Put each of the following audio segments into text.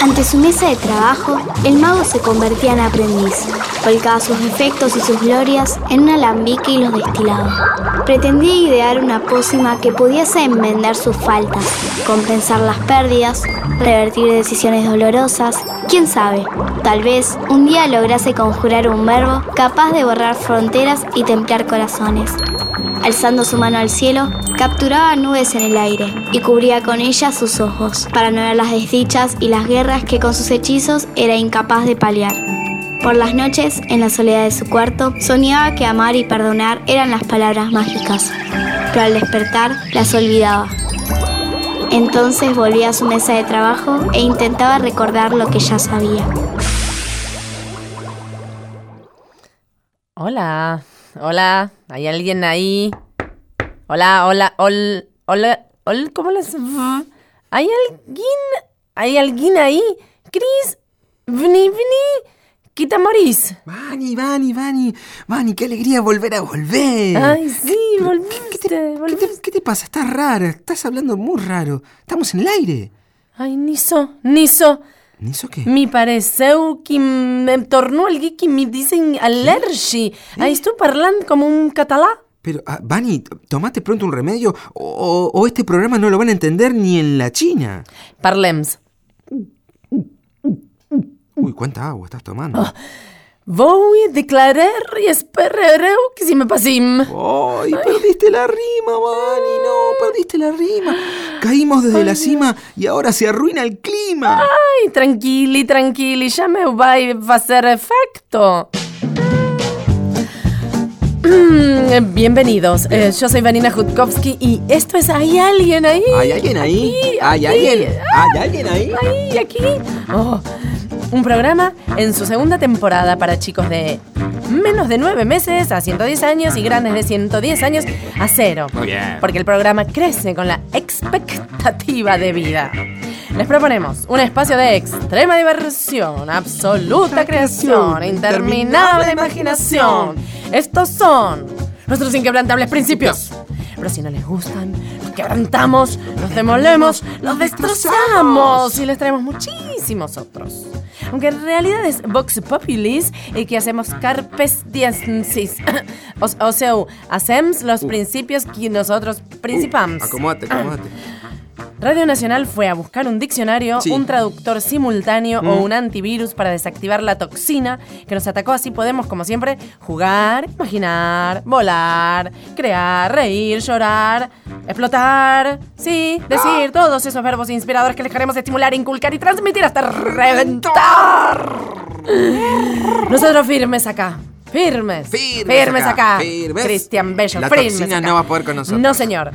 Ante su mesa de trabajo, el mago se convertía en aprendiz. Volcaba sus defectos y sus glorias en un alambique y los destilaba. Pretendía idear una pócima que pudiese enmendar sus faltas, compensar las pérdidas, revertir decisiones dolorosas. Quién sabe, tal vez un día lograse conjurar un verbo capaz de borrar fronteras y templar corazones. Alzando su mano al cielo, capturaba nubes en el aire y cubría con ellas sus ojos, para no ver las desdichas y las guerras que con sus hechizos era incapaz de paliar. Por las noches, en la soledad de su cuarto, soñaba que amar y perdonar eran las palabras mágicas, pero al despertar las olvidaba. Entonces volvía a su mesa de trabajo e intentaba recordar lo que ya sabía. Hola, hola, ¿hay alguien ahí? Hola, hola, hola, hola, hola, ¿cómo les? ¿Hay alguien? ¿Hay alguien ahí? Cris, vení, vení, quita morís. Vani, Vani, Vani, Vani, qué alegría volver a volver. Ay, sí, ¿Qué volviste, te, qué te- volviste. qué te pasa? Estás rara, estás hablando muy raro. Estamos en el aire. Ay, Niso, Niso, ¿Ni eso qué? mi pareceu que me tornó alguien que me dicen alergi. Ay, estoy hablando como un catalá. Pero, ah, Vani, t- tomate pronto un remedio o, o- este programa no lo van a entender ni en la China. Parlems. Uy, cuánta agua estás tomando. Voy a declarar y esperaré que se me pasim. ¡Ay, perdiste la rima, Vani! No, perdiste la rima. Caímos desde la cima y ahora se arruina el clima. Ay, tranquili, tranquili, ya me va a hacer efecto. Bienvenidos, eh, yo soy Vanina Jutkowski y esto es ¿Hay alguien ahí? ¿Hay alguien ahí? Aquí, ¿Hay aquí. alguien? ¿Hay alguien ahí? Ahí, aquí. Oh, un programa en su segunda temporada para chicos de menos de 9 meses a 110 años y grandes de 110 años a cero. Muy bien. Porque el programa crece con la expectativa de vida. Les proponemos un espacio de extrema diversión, absoluta creación, interminable imaginación. Estos son nuestros inquebrantables principios. Pero si no les gustan, los quebrantamos, los demolemos, los destrozamos y les traemos muchísimos otros. Aunque en realidad es Vox Populis y que hacemos carpes diensis. O, o sea, hacemos los principios que nosotros principamos. Acomódate, acomódate. Radio Nacional fue a buscar un diccionario, Sí. un traductor simultáneo Mm. o un antivirus para desactivar la toxina que nos atacó. Así podemos, como siempre, jugar, imaginar, volar, crear, reír, llorar, explotar. Sí, decir todos esos verbos inspiradores que les queremos estimular, inculcar y transmitir hasta reventar. Nosotros firmes acá. Firmes. Firmes acá, acá. firmes. Cristian Bello. La firmes toxina acá. no va a poder con nosotros. No, señor.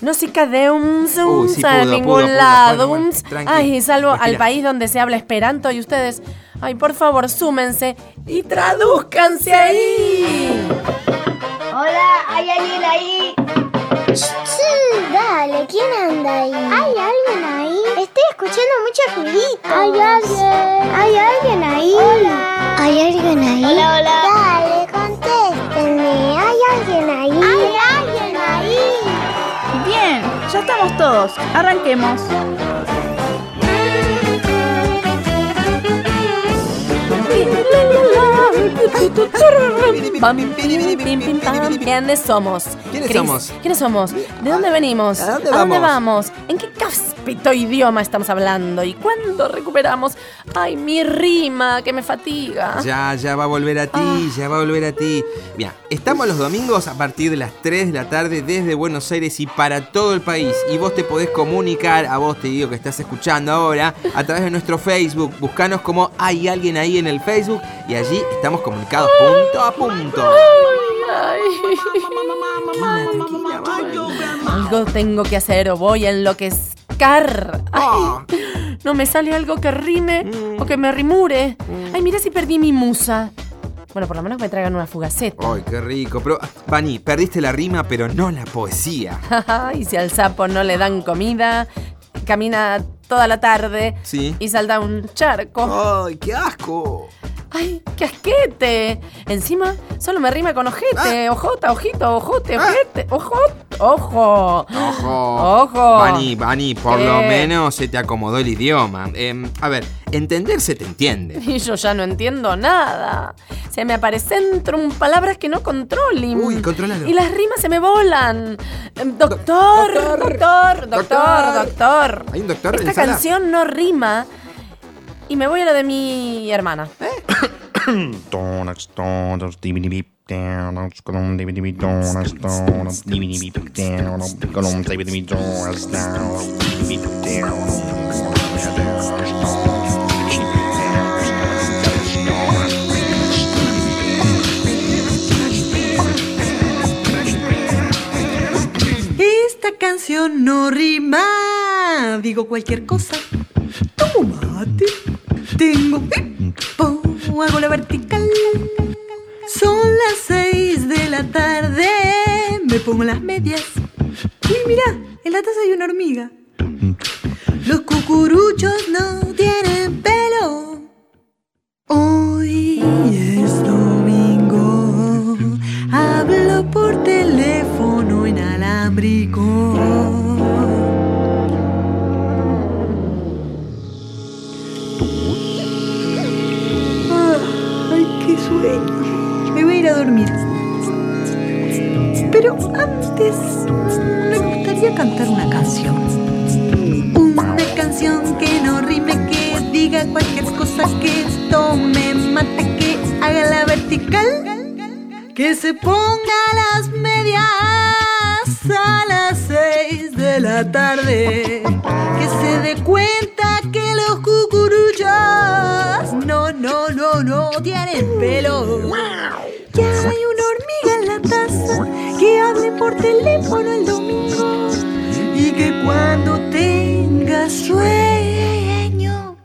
No se cae un zoom sí a ningún pudo, pudo. lado. Bueno, bueno. Ay, salvo al país donde se habla esperanto y ustedes. Ay, por favor, súmense y tradúzcanse ahí. Hola, ¿hay alguien ahí? Sí, dale, ¿quién anda ahí? ¿Hay alguien ahí? Estoy escuchando mucho ruidito. ¿Hay alguien? ¿Hay alguien ahí? Hola. ¿Hay alguien ahí? Hola, hola. Ya estamos todos. Arranquemos. ¿Quiénes somos? ¿Quiénes somos? ¿Quiénes somos? ¿De dónde venimos? ¿A dónde vamos? ¿En qué cáspito idioma estamos hablando? ¿Y cuándo recuperamos? Ay, mi rima que me fatiga. Ya, ya va a volver a ti, Ah. ya va a volver a ti. Mira, estamos los domingos a partir de las 3 de la tarde desde Buenos Aires y para todo el país. Y vos te podés comunicar, a vos te digo que estás escuchando ahora, a través de nuestro Facebook. Buscanos como hay alguien ahí en el Facebook y allí estamos comunicados punto a punto. Ay. Tranquila, tranquila, Mayo. Algo tengo que hacer o voy a enloquecer. Ay, Ah. no me sale algo que rime Mm. o que me rimure. Ay, mira si perdí mi musa. Bueno, por lo menos me traigan una fugaceta. Ay, qué rico. Pero, Vani, perdiste la rima, pero no la poesía. y si al sapo no le dan comida, camina toda la tarde Sí. y salta un charco. Ay, qué asco. ¡Ay, qué asquete! Encima, solo me rima con ojete, ojota, ojito, ojote, ojete, ojot, ojo. Ojo. Ojo. Vani, Vani, por lo ¿Qué? menos se te acomodó el idioma. Em, a ver, entender se te entiende. Y yo ya no entiendo nada. Se me aparecen trum- palabras que no controlen. Uy, contrólalo. Y las rimas se me volan. Em, Doctor, Doctor, doctor, doctor, doctor. doctor. ¿Hay un doctor en Esta sala? canción no rima. Y me voy a lo de mi hermana. Donuts, Esta canción no rima, digo cualquier cosa. Tomate, tengo pipo, hago la vertical. Son las seis de la tarde, me pongo las medias. Y mira, en la taza hay una hormiga. Los cucuruchos no tienen pelo. Hoy es domingo, hablo por teléfono inalámbrico. Pero antes me gustaría cantar una canción. Una canción que no rime, que diga cualquier cosa, que tome mate, que haga la vertical, que se ponga las medias a las seis de la tarde, que se dé cuenta que los cucuruchos no, no, no, no tienen pelo. Que hay una hormiga en la taza, que hable por teléfono el domingo y que cuando tenga sueño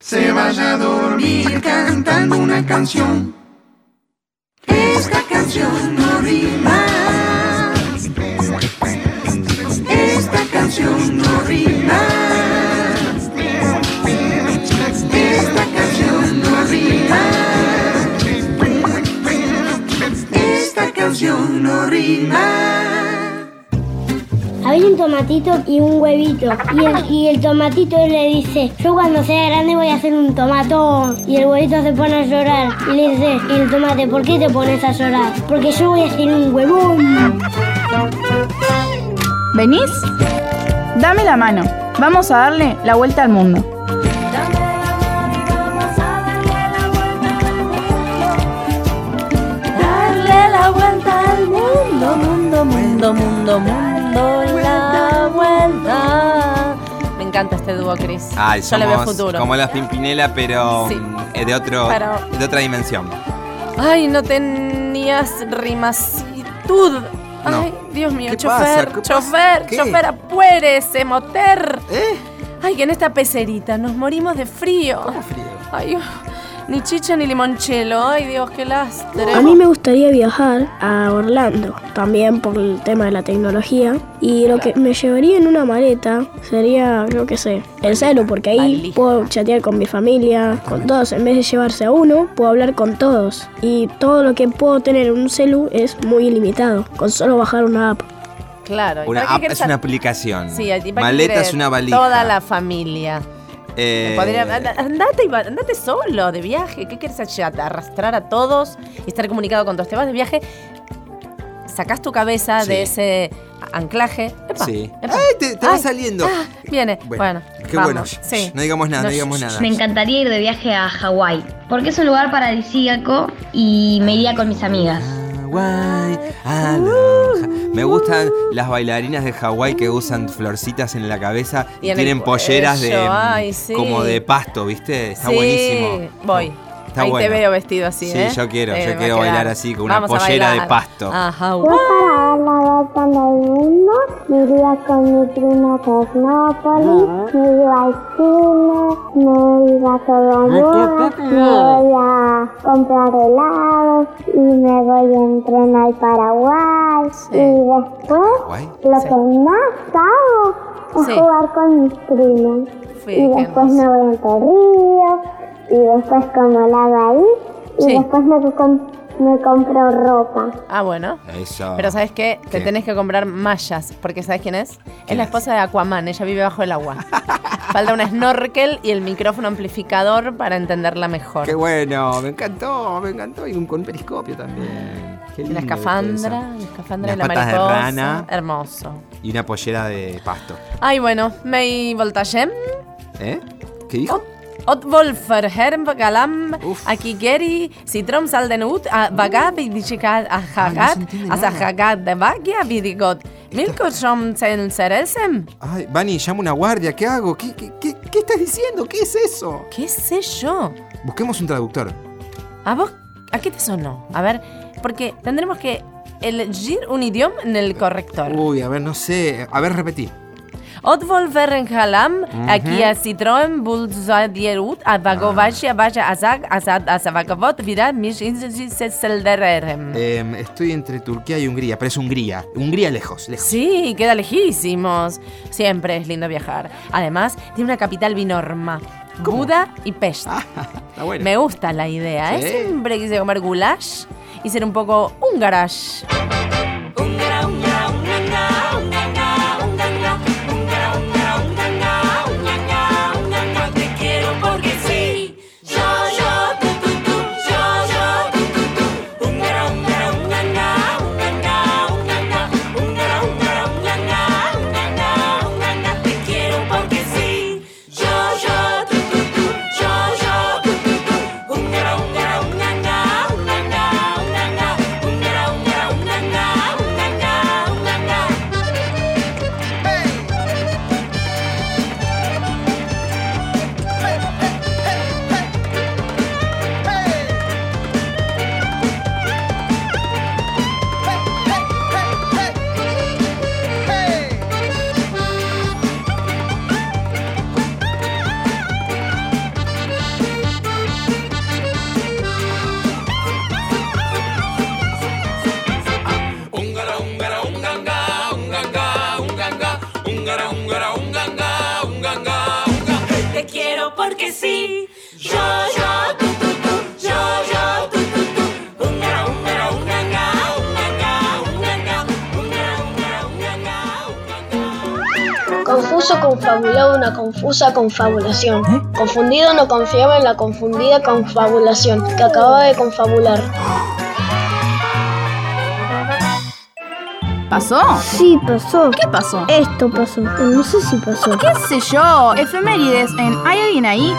se vaya a dormir cantando una canción. Esta canción no rima. Esta canción no rima. Canción no rima. Había un tomatito y un huevito. Y el, y el tomatito le dice, yo cuando sea grande voy a hacer un tomatón. Y el huevito se pone a llorar. Y le dice, y el tomate, ¿por qué te pones a llorar? Porque yo voy a hacer un huevón. ¿Venís? Dame la mano. Vamos a darle la vuelta al mundo. Mundo, mundo, mundo, mundo, mundo, la vuelta. Me encanta este dúo, Chris. Ay, Yo le veo somos futuro. como las Pimpinela, pero Sí. mm, de, otro, Pero- de otra dimensión. Ay, no tenías rimasitud. No. Ay, Dios mío, ¿Qué chofer, chofer, ¿Qué? chofer, apúrese, moter. ¿Eh? Ay, que en esta pecerita nos morimos de frío. frío? Ay, ni chicha ni limonchelo. Ay, Dios, qué lastre. A mí me gustaría viajar a Orlando, también por el tema de la tecnología. Y lo que me llevaría en una maleta sería, yo qué sé, el celu, porque ahí Valija. puedo chatear con mi familia, con todos. En vez de llevarse a uno, puedo hablar con todos. Y todo lo que puedo tener en un celu es muy ilimitado, con solo bajar una app. Claro. ¿y Una app es una a- aplicación. Sí, ¿y para qué Maleta es una valija. Toda la familia. Eh, anda- andate, y va- andate solo de viaje. ¿Qué quieres hacer? Arrastrar a todos y estar comunicado con todos. Te vas de viaje, sacás tu cabeza Sí. de ese anclaje. Epa, Sí. epa. ¡Ay, te, te va Ay, saliendo! ah, viene. Bueno, qué vamos. bueno. Sí. No digamos nada, no, No, digamos nada. Me encantaría ir de viaje a Hawái, porque es un lugar paradisíaco y me iría con mis amigas. Hawái, aloha. Me gustan las bailarinas de Hawái que usan florcitas en la cabeza y, tienen polleras de cuello, ay, sí. como de pasto, ¿viste? Está Sí, buenísimo. Voy. Está Ahí bueno. te veo vestido así, Sí, ¿eh? yo quiero, yo va a quiero quedar. bailar así, con una Vamos a pollera de pasto. A Hawái. Yo para dar la vuelta en el mundo me iría con mi primo Cosmópolis, me iba al cine, me iba a todo mundo, me voy a comprar helados y me voy en tren al Paraguay y después Hawái. lo Sí. que más hago es Sí. jugar con mis primos. Sí, y después me voy a Entre Ríos y después como lavo ahí y Sí. después me, me compro ropa. Ah, bueno. Eso. Pero ¿sabes qué? Te tenés que comprar mallas, porque ¿sabes quién es? Es ¿Quién la es? esposa de Aquaman, ella vive bajo el agua. Falta un snorkel y el micrófono amplificador para entenderla mejor. Qué bueno, me encantó, me encantó. Y un, con periscopio también. Qué lindo una todo escafandra, la escafandra de la patas de mariposa. rana. Hermoso. Y una pollera de pasto. Ay, bueno, May Voltagem. ¿Eh? ¿Qué dijo? Ot Wolfer, Herm Galam. Akigeri, Citrom Saldenut, Bagab, Dichika, Ay, no se Ahagat, entiende Asahagat de Bagia, Vidigot, Milkoshom Ceresem. Ay, Vani, llamo una guardia, ¿qué hago? ¿Qué, qué, qué, qué estás diciendo? ¿Qué es eso? ¿Qué sé yo? Busquemos un traductor. ¿A vos? ¿A qué te sonó? A ver, porque tendremos que elegir un idioma en el corrector. Uy, a ver, no sé. A ver, repetí. Otwol Halam, aquí a Citroën, Bulzadierut, a Vagovashi, a Vaya Azag, Azad, Azavakavot, Vira, Mish, Seldererem. Em, estoy entre Turquía y Hungría, pero es Hungría. Hungría lejos, lejos. Sí, queda lejísimos. Siempre es lindo viajar. Además, tiene una capital binorma. Buda y Pest. Está bueno. Me gusta la idea, ¿eh? Sí. Siempre quise comer goulash y ser un poco húngarash. Te Confuso confabulado una confusa confabulación. Confundido no confiaba en la confundida confabulación que acababa de confabular. ¿Pasó? Sí, pasó. ¿Qué pasó? Esto pasó. No sé si pasó. ¿Qué sé yo? Efemérides en ¿Hay alguien ahí?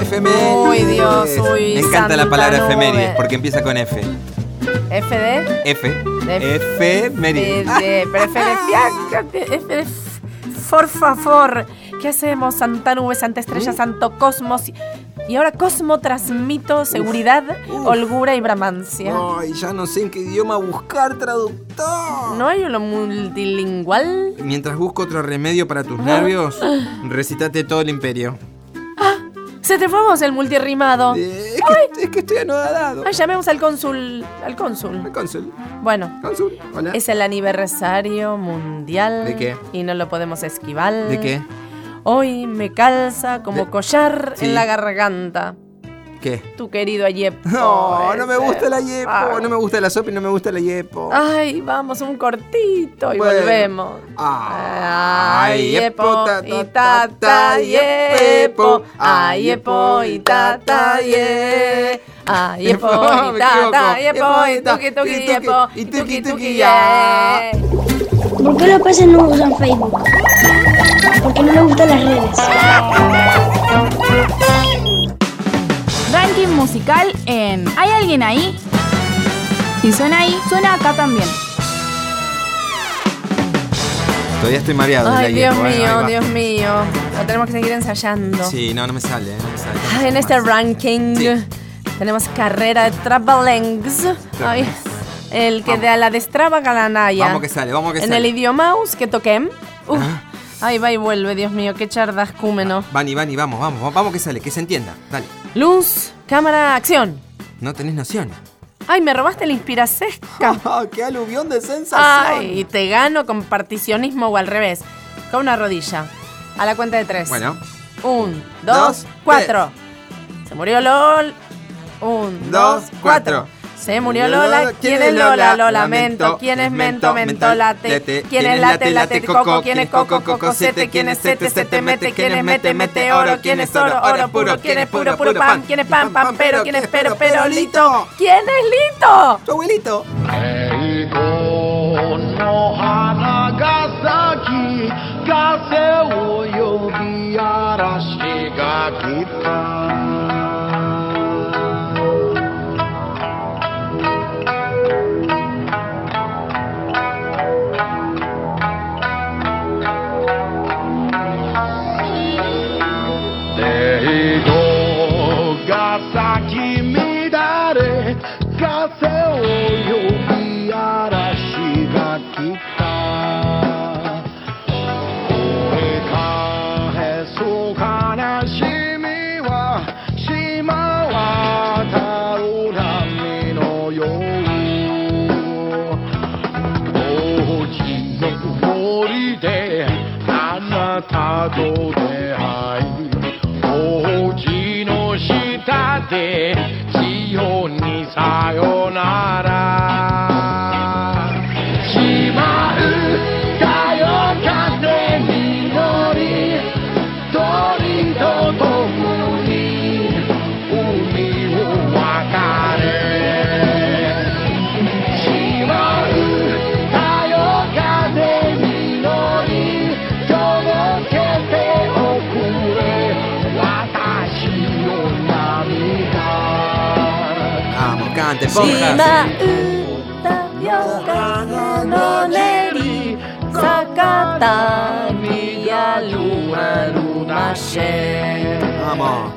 Efemérides. Uy, Dios, uy, Me encanta la palabra nube. efemérides porque empieza con F. FD. F. De- Efemérides. De preferencia. F de Por favor. ¿Qué hacemos? Santa Nube, Santa Estrella, Santo Cosmos. y- ahora Cosmo transmito seguridad, holgura y bramancia. Ay, ya no sé en qué idioma buscar traductor. ¿No hay uno multilingüal? Mientras busco otro remedio para tus nervios, recitate todo el imperio. Se te fue a vos el multirrimado. Eh, es, que, es que estoy anodado. Ay, llamemos al cónsul. Al cónsul. Cónsul. Bueno. Cónsul. Hola. Es el aniversario mundial. ¿De qué? Y no lo podemos esquivar. ¿De qué? Hoy me calza como De- collar Sí. en la garganta. ¿Qué? Tu querido Ayepo. No, no me gusta la yepo, Ah. no me gusta la sopa y no me gusta la yepo. Ay, vamos, un cortito y Bueno. volvemos. Ay, Ayepo y tata yepo. Ayepo y tata ye. Ayepo y Me tata equivoco. yepo y tuki tuki Y tuki, yepo. y Y tuki, tuki ya. ¿Por qué los peces no usan Facebook? Porque no les gustan las redes. Ranking musical en ¿Hay alguien ahí? Si suena ahí, suena acá también. Todavía estoy mareado Ay, Dios mío. Dios mío. Lo tenemos que seguir ensayando. Sí, no, no me sale, eh, no me sale. Ay, en este Más. ranking Sí. tenemos carrera de travelings. Ay, el que Vamos. de la destraba galanaya. Vamos que sale, vamos que En sale. el idiomaus que toquem. Uf. Ah. Ay, va y vuelve, Dios mío, qué chardascúmeno. Vani, Vani, vamos, vamos, vamos que sale, que se entienda. Dale. Luz, cámara, acción. No tenés noción. Ay, me robaste la inspiración. ¡Qué aluvión de sensación! Ay, te gano con particionismo o al revés. Con una rodilla. A la cuenta de tres. Bueno, Un, Dos, dos, cuatro. Se murió LOL. Un, dos, cuatro. Se murió Lola. ¿Quién es Lola? Lo lamento. ¿Quién es Mento? Mento late. ¿Quién es late? Late coco. ¿Quién es coco? Coco sete. ¿Quién es sete? Sete mete. ¿Quién es mete? Mete oro. ¿Quién es oro? Oro puro. ¿Quién es puro? Puro pan. ¿Quién es pan? Pan pero. ¿Quién es pero? Pero lito. ¿Quién es lito? Tu abuelito. Yo.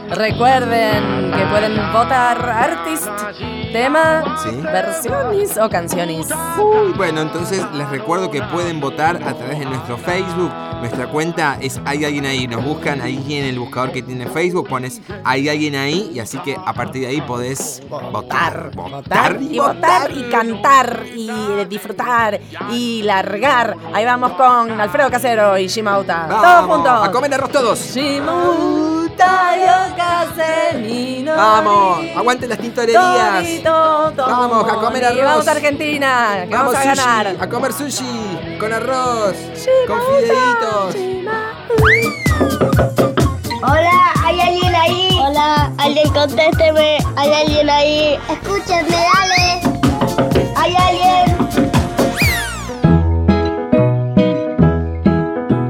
Recuerden que pueden votar artist, tema, Sí. versiones o canciones. Uy, bueno, entonces les recuerdo que pueden votar a través de nuestro Facebook. Nuestra cuenta es Hay alguien ahí. Nos buscan ahí en el buscador que tiene Facebook. Pones Hay alguien ahí. Y así que a partir de ahí podés votar. Votar y votar y cantar y disfrutar y largar. Ahí vamos con Alfredo Casero y Shimauta. Todos juntos. A comer arroz todos. Shimauta Casemino. Vamos, aguanten las tintorerías. Vamos, a comer arroz. Vamos a Argentina, que vamos, a sushi, ganar. a comer sushi con arroz, con fideitos. Hola, ¿hay alguien ahí? Hola, alguien contésteme. ¿Hay alguien ahí? Escúchenme, dale. ¿Hay alguien?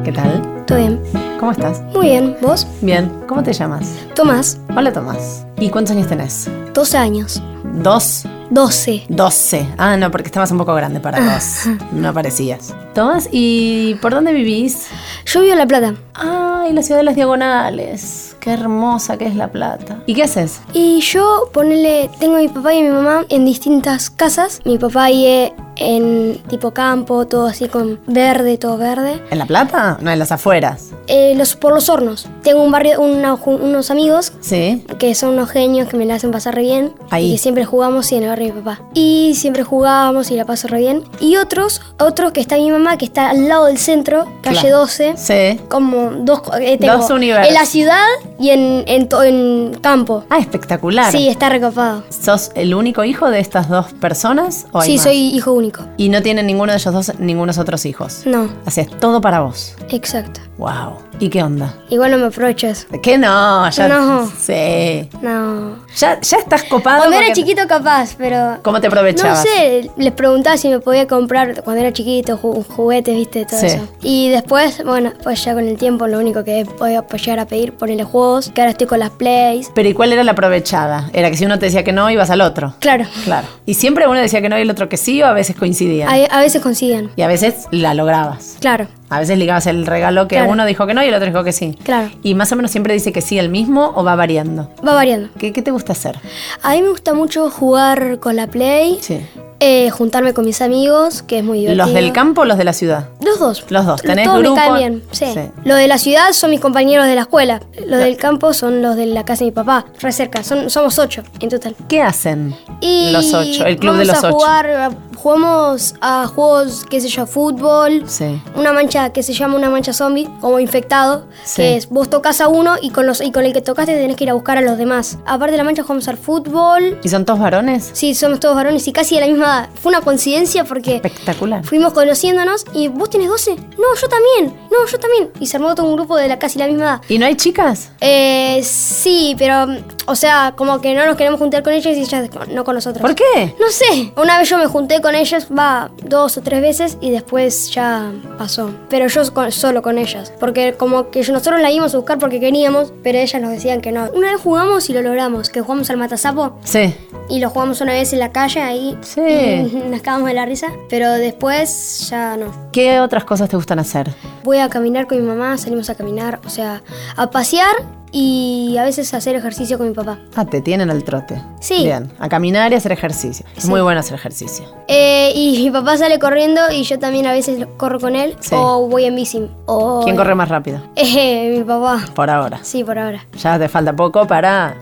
¿Qué tal? ¿Todo bien? ¿Cómo estás? Muy bien. ¿Vos? Bien. ¿Cómo te llamas? Tomás, Hola, Tomás. ¿Y cuántos años tenés? 12 años. Dos. 12. 12. Ah, no, porque estabas un poco grande para dos. No parecías. Tomás, ¿y por dónde vivís? Yo vivo en La Plata. Ay, la ciudad de las diagonales. Qué hermosa que es La Plata. ¿Y qué haces? Y yo, ponele, tengo a mi papá y a mi mamá en distintas casas. Mi papá vive en tipo campo, todo así con verde, todo verde. ¿En La Plata? No, en las afueras. Eh, los, por los hornos. Tengo un barrio, una- unos amigos Sí. que son unos genios que me la hacen pasar re bien. Ahí. Y que siempre jugamos y en el barrio de mi papá. Y siempre jugábamos y la paso re bien. Y otros, otros que está mi mamá, que está al lado del centro, calle Claro. 12. Sí. Como dos, eh, tengo Dos universos. En la ciudad y en, en, en campo. Ah, espectacular. Sí, está recopado. ¿Sos el único hijo de estas dos personas? ¿o hay Sí, más? soy hijo único. Y no tienen ninguno de ellos dos ningunos otros hijos. No, Haces todo para vos. exacto. Wow. ¿Y qué onda? Igual no me aproveches. ¿Qué no? Ya, No. Sí. No. Ya, ya estás copado. Cuando era porque- chiquito capaz, pero... ¿Cómo te No aprovechabas? sé, les preguntaba si me podía comprar cuando era chiquito ju- juguetes, viste, todo Sí. eso. Y después, bueno, pues ya con el tiempo lo único que podía llegar a pedir, ponerle juegos, que ahora estoy con las plays. Pero ¿y cuál era la aprovechada? Era que si uno te decía que no, ibas al otro. Claro, Claro. Y siempre uno decía que no y el otro que sí, o a veces coincidían. a, a veces consiguen. Y a veces la lograbas. Claro, A veces ligabas el regalo que Claro. uno dijo que no y el otro dijo que sí. claro. Y más o menos siempre dice que sí el mismo o va variando. Va variando. ¿Qué, qué te gusta hacer? A mí me gusta mucho jugar con la play, Sí. Eh, juntarme con mis amigos, que es muy divertido. ¿Los del campo o los de la ciudad? Los dos. Los dos. ¿Tenés Todos grupo? me caen bien, sí. Sí. Los de la ciudad son mis compañeros de la escuela. Los del campo son los de la casa de mi papá, re cerca. Son, somos ocho en total. ¿Qué hacen Y los ocho? El club de los a ocho. jugar, jugamos a juegos, qué sé yo, fútbol. Sí. Una mancha que se llama una mancha zombie, como infectado, Sí. que es vos tocas a uno y con, los, y con el que tocaste tenés que ir a buscar a los demás. Aparte de la mancha jugamos al fútbol. ¿Y son todos varones? Sí, somos todos varones y casi de la misma edad. Fue una coincidencia porque Espectacular. fuimos conociéndonos y vos tenés 12. No, yo también. No, yo también. Y se armó todo un grupo de la casi la misma edad. ¿Y no hay chicas? Eh, sí, pero, o sea, como que no nos queremos juntar con ellas y ellas no con nosotros. ¿Por qué? No sé. Una vez yo me junté con ellas, va, dos o tres veces y después ya pasó. Pero yo solo con ellas. Porque como que nosotros la íbamos a buscar porque queríamos, pero ellas nos decían que no. Una vez jugamos y lo logramos, que jugamos al matasapo Sí. y lo jugamos una vez en la calle ahí. Sí. Y nos cagamos de la risa. Pero después ya no. ¿Qué otras cosas te gustan hacer? Voy a caminar con mi mamá, salimos a caminar, o sea, a pasear y a veces hacer ejercicio con mi papá. Ah, te tienen al trote. Sí. Bien, a caminar y hacer ejercicio. Es Sí. muy bueno hacer ejercicio. Eh, y mi papá sale corriendo y yo también a veces corro con él Sí. o voy en bici. O, ¿Quién corre más rápido? Eh, mi papá. Por ahora. Sí, por ahora. Ya te falta poco para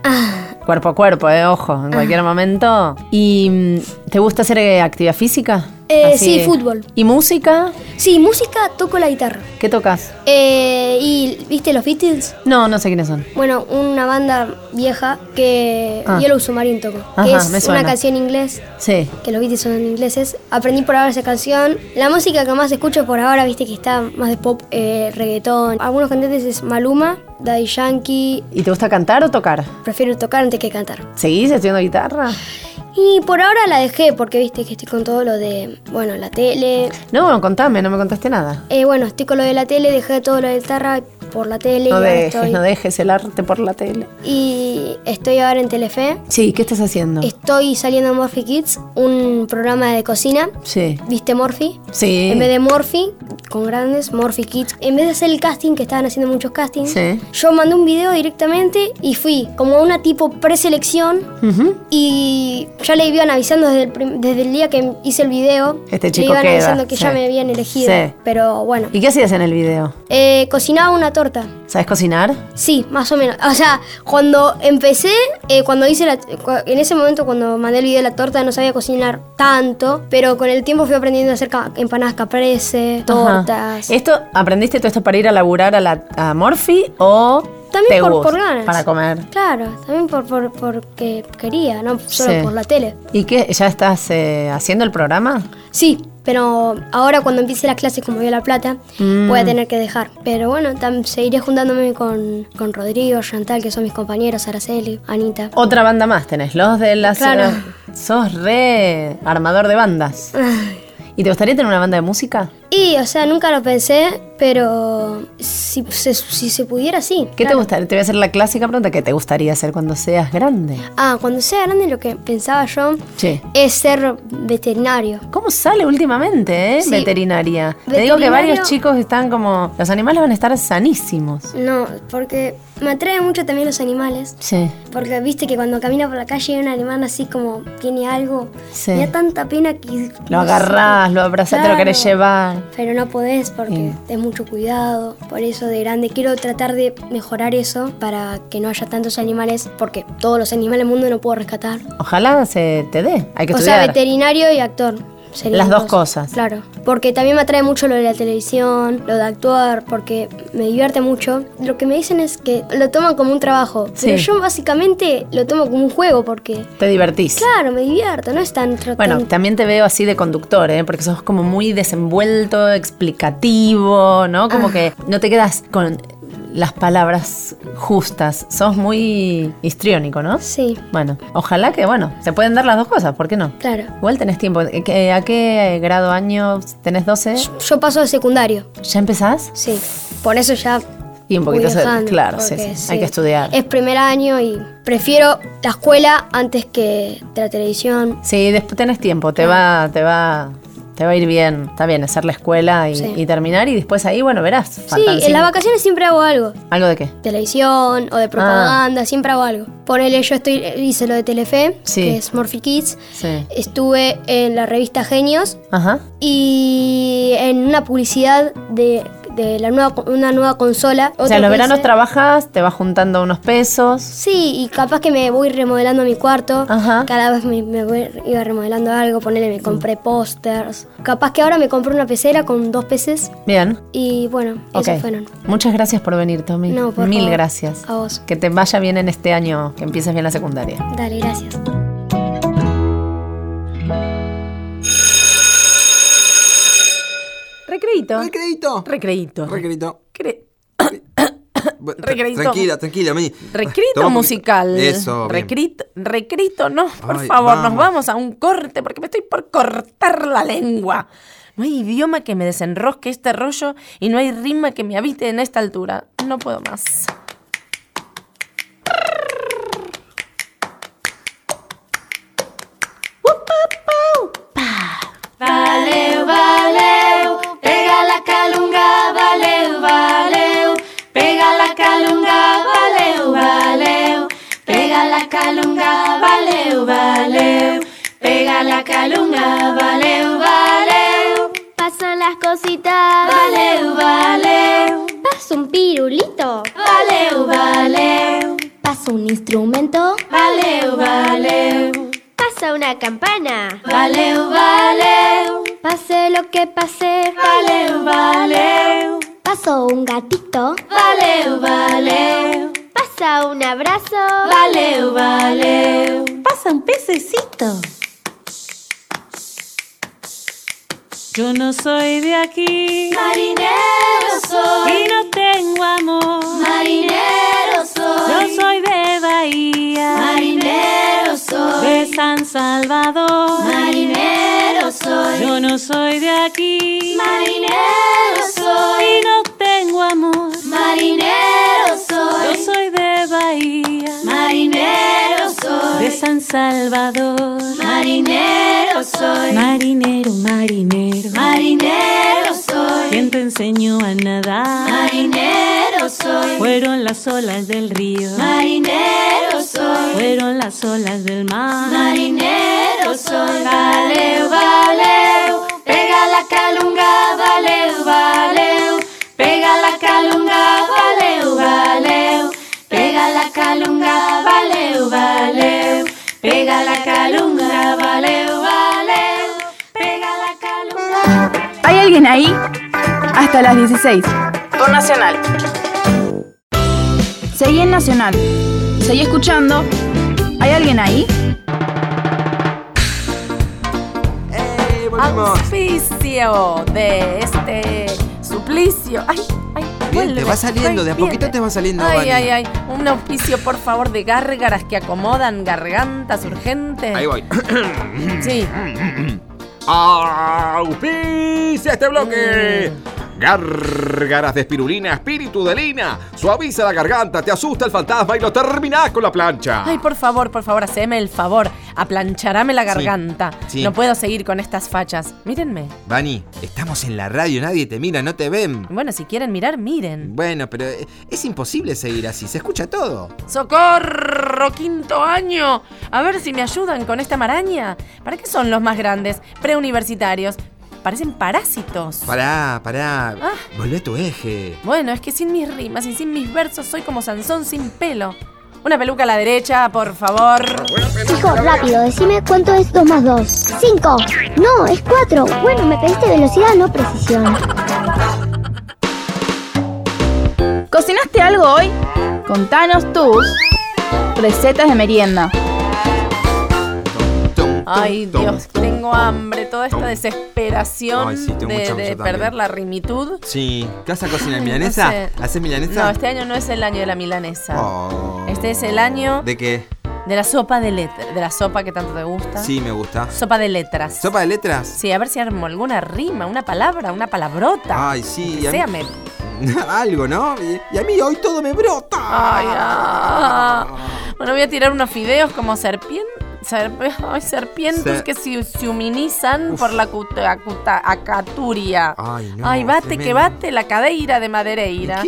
cuerpo a cuerpo, eh, ojo, en cualquier momento. ¿Y mm, te gusta hacer eh, actividad física? Eh, Así- sí, fútbol. ¿Y música? Sí, música, toco la guitarra. ¿Qué tocas? Eh, ¿Y viste los Beatles? No, no sé quiénes son. Bueno, una banda vieja que Ah. Yellow Submarine toco. Ajá, que es me suena. una canción en inglés. Sí. que los Beatles son ingleses. Aprendí por ahora esa canción. La música que más escucho por ahora, viste que está más de pop, eh, reggaetón. Algunos cantantes es Maluma, Daddy Yankee. ¿Y te gusta cantar o tocar? Prefiero tocar antes que cantar. ¿Seguís estudiando guitarra? Y por ahora la dejé porque viste que estoy con todo lo de, bueno, la tele. No, contame, no me contaste nada. Eh, bueno, estoy con lo de la tele, dejé todo lo de guitarra por la tele. No dejes, estoy, no dejes el arte por la tele. y estoy ahora en Telefe. Sí, ¿qué estás haciendo? Estoy saliendo en Morphy Kids, un programa de cocina. Sí. ¿Viste Morphy? Sí. En vez de Morphy, con grandes, Morphy Kids. En vez de hacer el casting, que estaban haciendo muchos castings, Sí. yo mandé un video directamente y fui como a una tipo preselección y ya le iban avisando desde el, desde el día que hice el video. Este le chico iban queda, avisando que ya me habían elegido. Sí. Pero bueno. ¿Y qué hacías en el video? Eh, cocinaba una torta. ¿Sabes cocinar? Sí, más o menos. O sea, cuando empecé, eh, cuando hice la. En ese momento, cuando mandé el video de la torta, no sabía cocinar tanto. Pero con el tiempo fui aprendiendo a hacer empanadas caprese, tortas. Ajá. ¿Esto aprendiste todo esto para ir a laburar a la a Morphy o También te por, gusta? por ganas. Para comer. Claro, también por, por, porque quería, no solo Sí. por la tele. ¿Y qué? ¿Ya estás eh, haciendo el programa? Sí, pero ahora cuando empiece las clases como a La Plata, Mm. voy a tener que dejar. Pero bueno, seguiré juntándome con, con Rodrigo, Chantal, que son mis compañeros, Araceli, Anita. Otra banda más tenés, los de la Claro. ciudad. Sos re armador de bandas. ¿Y te gustaría tener una banda de música? Y, o sea, nunca lo pensé, pero si se, si se pudiera, sí. ¿Qué te claro. gustaría? Te voy a hacer la clásica pregunta, ¿qué te gustaría hacer cuando seas grande? Ah, cuando sea grande lo que pensaba yo Sí. es ser veterinario. ¿Cómo sale últimamente, eh? Sí. Veterinaria. Te digo que Veterinario- varios chicos están como... Los animales van a estar sanísimos. No, porque me atrae mucho también los animales. Sí. Porque viste que cuando camina por la calle hay un animal así como tiene algo. Sí. Me da tanta pena que. Lo agarrás, lo abrazás, te lo Claro. querés llevar. Pero no podés porque Sí. es mucho cuidado. Por eso de grande quiero tratar de mejorar eso para que no haya tantos animales. Porque todos los animales del mundo no puedo rescatar. Ojalá se te dé. Hay que o sea, veterinario y actor. Las dos cosas. Claro. Porque también me atrae mucho lo de la televisión, lo de actuar, porque me divierte mucho. Lo que me dicen es que lo toman como un trabajo. Pero Sí. yo básicamente lo tomo como un juego porque. Te divertís. Claro, me divierto, no es tan Bueno, tan- también te veo así de conductor, ¿eh? porque sos como muy desenvuelto, explicativo, ¿no? Como Ah. que no te quedas con las palabras justas. Sos muy histriónico, ¿no? Sí, Bueno, ojalá que, bueno, se pueden dar las dos cosas, ¿por qué no? claro. Igual tenés tiempo. ¿A qué- ¿A qué grado, año tenés 12? Yo paso de secundario, ¿Ya empezás? sí. Por eso ya. Y un poquito, dejando, claro, sí, porque sí, hay que estudiar. Es primer año y prefiero la escuela antes que la televisión. Sí, después tenés tiempo, te va, te va, te va a ir bien. Está bien hacer la escuela y, Sí. y terminar y después ahí, bueno, verás. Sí, en las vacaciones siempre hago algo. ¿Algo de qué? televisión o de propaganda, siempre hago algo. Ponele, yo estoy, hice lo de Telefe, Sí. que es Morphy Kids. Sí. Estuve en la revista Genios Ajá. y en una publicidad de de la nueva, una nueva consola. O sea, en los veranos trabajas, te vas juntando unos pesos. Sí, y capaz que me voy remodelando mi cuarto. Ajá. Cada vez me, me voy, iba remodelando algo, ponele, me compré pósters. Capaz que ahora me compré una pecera con dos peces. Bien. Y bueno, Ok. eso fueron. Muchas gracias por venir, Tommy. No, por Mil favor. gracias. A vos. Que te vaya bien en este año, que empieces bien la secundaria. Dale, gracias. Recreito. Recreito. Recreito. Recreito. Cre- Recreito. Tranquila, tranquila, Meni. Recrito Toma musical. Eso. Recrito, recrito, no, por Ay, favor, nos vamos. vamos a un corte porque me estoy por cortar la lengua. No hay idioma que me desenrosque este rollo y no hay rima que me habite en esta altura. No puedo más. Calunga, valeu, valeu, pega la calunga, valeu, valeu. Pasan las cositas. Valeu, valeu, Pasa un pirulito. valeu, valeu, Pasa un instrumento. valeu, valeu, Pasa una campana. valeu, valeu, Pase lo que pase. valeu, valeu, Pasó un gatito. valeu, valeu, Pasa un abrazo. valeu, valeu. Pasa un pececito. Yo no soy de aquí Marinero soy, y no tengo amor. marinero Yo soy, soy de Bahía, marinero soy, de San Salvador. marinero soy, Yo no soy de aquí marinero soy, y no tengo amor. marinero Yo soy, soy de Bahía, marinero de soy, San Salvador. marinero soy, Marinero, marinero, marinero soy, ¿quién te enseñó a nadar? marinero soy, Fueron las olas del río, marinero soy, fueron las olas del mar. marinero soy, valeu, valeu, pega la calunga, valeu, valeu, pega la calunga, valeu, valeu, la calunga, valeu, valeu, pega la calunga, valeu, valeu, pega la calunga. ¿Hay alguien ahí? Hasta las 16. Por Nacional. Seguí en Nacional. Seguí escuchando. ¿Hay alguien ahí? ¡Eh, volvimos! Auspicio de este suplicio. Ay, ay, Bien, vuelve, te va saliendo, de a poquito te va saliendo, Ay, Vani. ay, ay. Un auspicio, por favor, de gárgaras que acomodan gargantas urgentes. Ahí voy. Sí. ¡Auspicia este bloque! Gárgaras de espirulina, espíritu de lina. Suaviza la garganta, te asusta el fantasma y lo terminás con la plancha. Ay, por favor, por favor, haceme el favor. Aplancharame la garganta. sí. No puedo seguir con estas fachas. Mírenme. Vani, estamos en la radio, nadie te mira, no te ven. Bueno, si quieren mirar, miren. Bueno, pero eh, es imposible seguir así, se escucha todo. ¡Socorro! ¡Quinto año! A ver si me ayudan con esta maraña. ¿Para qué son los más grandes? Preuniversitarios. Parecen parásitos. Pará, pará. Ah. Volvé a tu eje. Bueno, es que sin mis rimas y sin mis versos soy como Sansón sin pelo. Una peluca a la derecha, por favor. Hijo, rápido, decime cuánto es 2 más 2. 5. No, es 4. Bueno, me pediste velocidad, no precisión. ¿Cocinaste algo hoy? Contanos tus recetas de merienda. Ay. Dios, tengo hambre. Toda esta desesperación Ay, sí, tengo de, mucha perder la rimitud. Sí, ¿qué vas a cocinar milanesa? no sé. ¿Haces milanesa? No, este año no es el año de la milanesa. Oh. Este es el año ¿De qué? de la sopa de letras. De la sopa que tanto te gusta. Sí, me gusta. Sopa de letras. ¿Sopa de letras? Sí, a ver si armo alguna rima, una palabra, una palabrota. Ay, sí. Que sea, mí- me... Algo, ¿no? Y, a mí hoy todo me brota. Ay, ah. Bueno, voy a tirar unos fideos como serpientes. Ay, serpientes Se- que se, se humanizan por la cuta- acaturia. Ay, no. Ay, bate tremendo. que bate la cadeira de Madereira.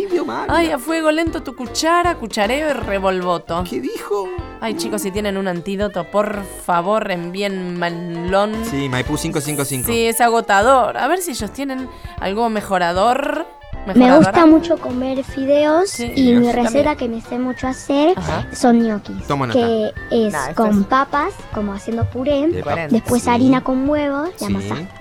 Ay, a fuego lento tu cuchara, cuchareo y revolvoto. ¿Qué dijo? Ay, chicos, si tienen un antídoto, por favor, envíen manlón. Sí, Maipú 555. Sí, es agotador. A ver si ellos tienen algo mejorador. Me gusta mucho comer fideos Sí, y mi receta que me sé mucho hacer Ajá. son ñoquis, que es Nah, con es- papas, como haciendo puré, De después Sí. harina con huevos, la Sí.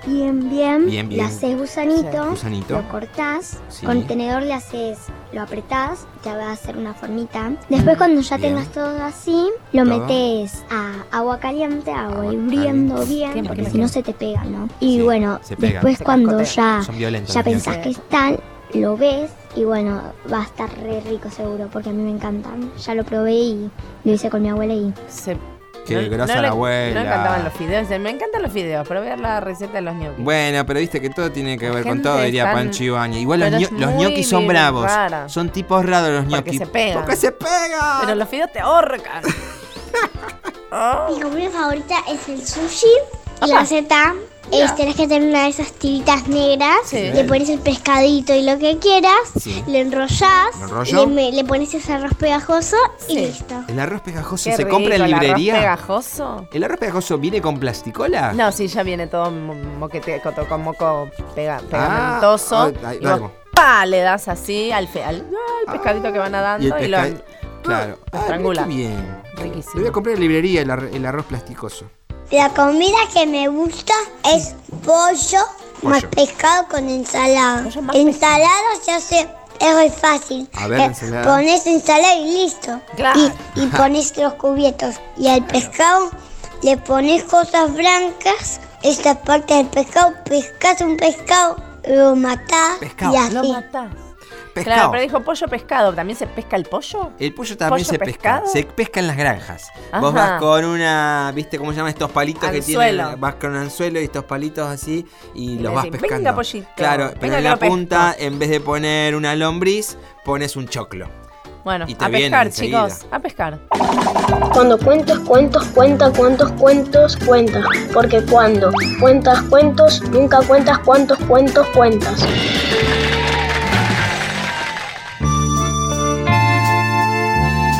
bien, bien, Bien, bien. le haces gusanito, Gusanito. lo cortás, Sí. con tenedor le haces, lo apretás, ya va a hacer una formita. Después cuando ya Bien. tengas todo así, lo Todo. metes a agua caliente, agua Agua hirviendo caliente. bien, Tiempo, porque si no se te pega, ¿no? Y Sí, bueno, después cuando ya ya pensás que están, lo ves y bueno, va a estar re rico seguro porque a mí me encantan. Ya lo probé y lo hice con mi abuela y Se- Qué no- grosa no la le- abuela. No encantaban los fideos. Dice, Me encantan los fideos, pero voy a ver la receta de los ñoquis. Bueno, pero viste que todo tiene que La ver con todo, diría tan- Pancho Ibañez. Igual los, Pero los ñoquis son bravos. rara. Son tipos raros los Porque ñoquis. se pegan. Porque se pegan. Pero los fideos te ahorcan. Mi comida favorita es el sushi. Y la receta es tenés que tener una de esas tiritas negras. Sí. Le pones el pescadito y lo que quieras. Sí. Le enrollás. Le, le pones ese arroz pegajoso y listo. El arroz pegajoso Qué se compra en rico, el arroz librería. pegajoso? ¿El arroz pegajoso viene con plasticola? No, sí, ya viene todo mo- moquete, con, con moco pega- Ah, pegamentoso. ay, ay, y vos, algo. pa, le das así al, fe- al, al pescadito que van nadando Y y, el lo. Claro. Ah, bien. Riquísimo. Lo voy a comprar en librería el, ar- el arroz plasticoso. La comida que me gusta es pollo, más pescado con ensalada. Ensalada se hace, es muy fácil. A ver, Eh. Pones ensalada y listo. Claro. Y, y pones los cubiertos. Y al pescado le pones cosas blancas. Esta parte del pescado, pescas un pescado, lo matás Pescado. y así. Lo matás. Pescado. Claro, pero dijo pollo pescado. ¿También se pesca el pollo? El pollo también ¿Pollo se pesca. pescado? Se pesca en las granjas. Ajá. Vos vas con una, ¿viste cómo se llaman estos palitos que Anzuelo. tienen? Vas con un anzuelo y estos palitos así y, Y los vas decís, pescando. "Venga, pollito, Claro, venga pero en que la lo pesco". punta, en vez de poner una lombriz, pones un choclo. Bueno, Y te a pescar, chicos. A pescar. Cuando cuentas cuentos, cuenta cuántos cuentos cuentas. Porque cuando cuentas cuentos, nunca cuentas cuántos cuentos cuentas.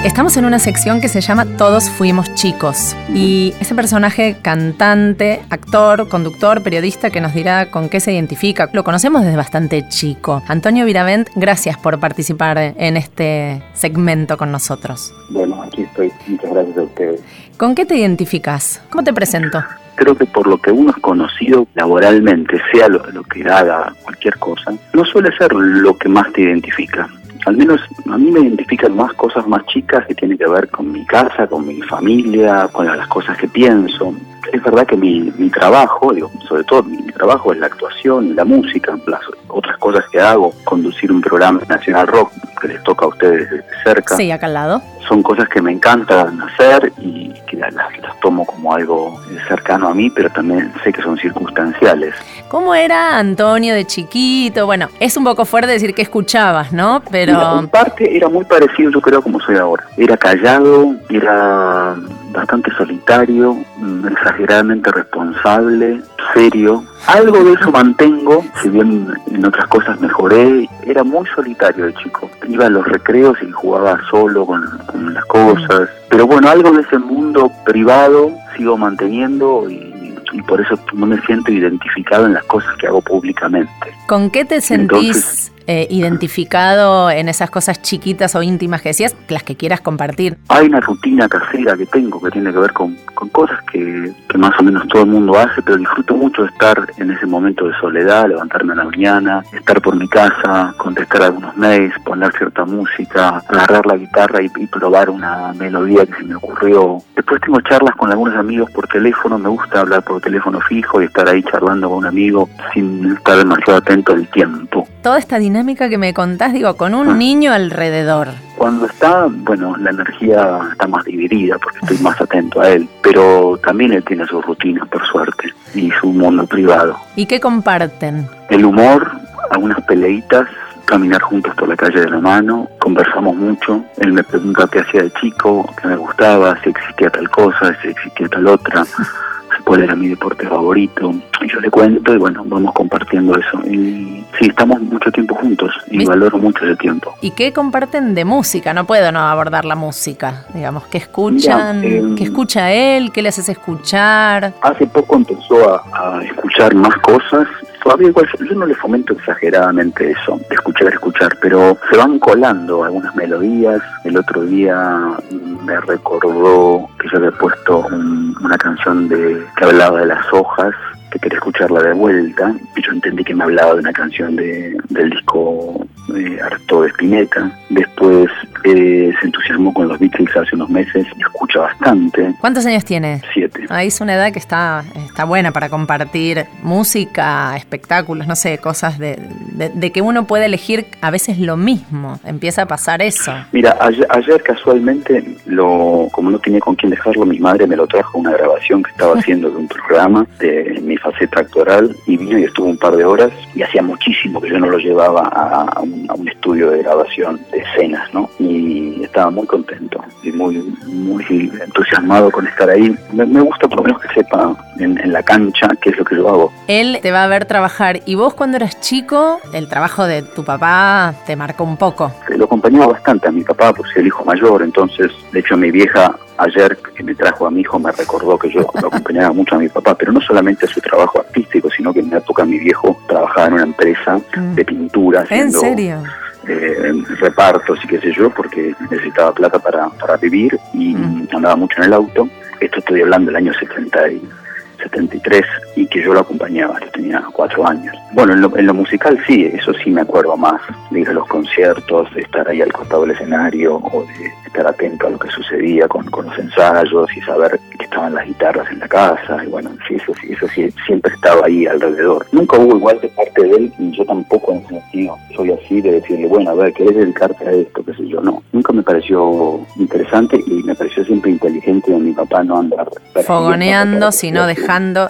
Estamos en una sección que se llama Todos fuimos chicos. Y ese personaje cantante, actor, conductor, periodista que nos dirá con qué se identifica, lo conocemos desde bastante chico. Antonio Viravent, gracias por participar en este segmento con nosotros. Bueno, aquí estoy. Muchas gracias a ustedes. ¿Con qué te identificas? ¿Cómo te presento? Creo que por lo que uno es conocido laboralmente, sea lo, lo que haga, cualquier cosa, no suele ser lo que más te identifica. Al menos a mí me identifican más cosas más chicas que tienen que ver con mi casa, con mi familia, con las cosas que pienso. Es verdad que mi, mi trabajo, digo, sobre todo mi, mi trabajo es la actuación la música, las otras cosas que hago, conducir un programa Nacional Rock que les toca a ustedes de cerca. Sí, acá al lado. son cosas que me encantan hacer y que las, las tomo como algo cercano a mí, pero también sé que son circunstanciales. ¿Cómo era Antonio de chiquito? Bueno, es un poco fuerte decir que escuchabas, ¿no? Mira, Pero en parte era muy parecido, yo creo, como soy ahora. Era callado, era bastante solitario, mm, exageradamente responsable, serio. Algo de eso mantengo, si bien en otras cosas mejoré. Era muy solitario de chico. Iba a los recreos y jugaba solo con, con las cosas. Pero bueno, algo de ese mundo privado sigo manteniendo y, y por eso no me siento identificado en las cosas que hago públicamente. ¿con qué te sentís eh, identificado en esas cosas chiquitas o íntimas que decías, las que quieras compartir? Hay una rutina casera que tengo que tiene que ver con, con cosas que, que más o menos todo el mundo hace, pero disfruto mucho de estar en ese momento de soledad, levantarme a la mañana, estar por mi casa, contestar algunos mails, poner cierta música, agarrar la guitarra y, y probar una melodía que se me ocurrió. Después tengo charlas con algunos amigos por teléfono, me gusta hablar por teléfono fijo y estar ahí charlando con un amigo sin estar demasiado atento al tiempo. Toda esta dinámica que me contás, digo, con un niño alrededor. Cuando está, bueno, la energía está más dividida porque estoy más atento a él, pero también él tiene sus rutinas, por suerte, y su mundo privado. ¿Y qué comparten? El humor, algunas peleitas, caminar juntos por la calle de la mano, conversamos mucho, él me pregunta qué hacía de chico, qué me gustaba, si existía tal cosa, si existía tal otra, cuál era mi deporte favorito, y yo le cuento y bueno, vamos compartiendo eso. Y sí, estamos mucho tiempo juntos y ¿Viste? valoro mucho ese tiempo. ¿Y qué comparten de música? No puedo no abordar la música. Digamos, ¿qué escuchan? Mira, em, ¿Qué escucha él? ¿Qué le haces escuchar? Hace poco empezó a, a escuchar más cosas. Todavía igual yo- no le fomento exageradamente eso, de escuchar, escuchar, pero se van colando algunas melodías. El otro día me recordó que yo había puesto un- una canción de que hablaba de las hojas, que quería escucharla de vuelta, y yo entendí que me hablaba de una canción de, del disco eh, Harto de Spinetta. Después eh, se entusiasmó con los Beatles hace unos meses y escucha bastante. ¿Cuántos años tiene? Siete. Ahí es una edad que está, está buena para compartir música, espectáculos, no sé, cosas de, de- de que uno puede elegir a veces lo mismo. Empieza a pasar eso. Mira, ayer, ayer casualmente, lo, como no tenía con quién dejarlo, mi madre me lo trajo una grabación que estaba haciendo de un programa de mi faceta actoral y vino y estuvo un par de horas y hacía muchísimo que yo no lo llevaba a, un, a un estudio de grabación de escenas, ¿no? Y estaba muy contento y muy, muy entusiasmado con estar ahí. Me, me gusta por lo menos que sepa en, en la cancha qué es lo que yo hago. Él te va a ver trabajar y vos cuando eras chico, el trabajo de tu papá te marcó un poco. lo acompañaba bastante a mi papá, pues el hijo mayor, entonces, de hecho, mi vieja ayer que me trajo a mi hijo me recordó que yo lo acompañaba mucho a mi papá, pero no solamente a su trabajo artístico, sino que en una época mi viejo trabajaba en una empresa de pintura, ¿En haciendo serio? eh, repartos y qué sé yo, porque necesitaba plata para, para vivir y andaba mucho en el auto. Esto estoy hablando del año 70 y 73 y que yo lo acompañaba, yo tenía cuatro años. Bueno, en lo, en lo musical sí, eso sí me acuerdo más, de ir a los conciertos, de estar ahí al costado del escenario o de estar atento a lo que sucedía con, con los ensayos y saber que estaban las guitarras en la casa y bueno, sí, eso, sí, eso sí, siempre estaba ahí alrededor. Nunca hubo igual de parte de él y yo tampoco en ese sentido soy así de decirle, bueno, a ver, ¿querés dedicarte a esto? qué sé yo, no. Nunca me pareció interesante y me pareció siempre inteligente de mi papá no andar Fogoneando, sino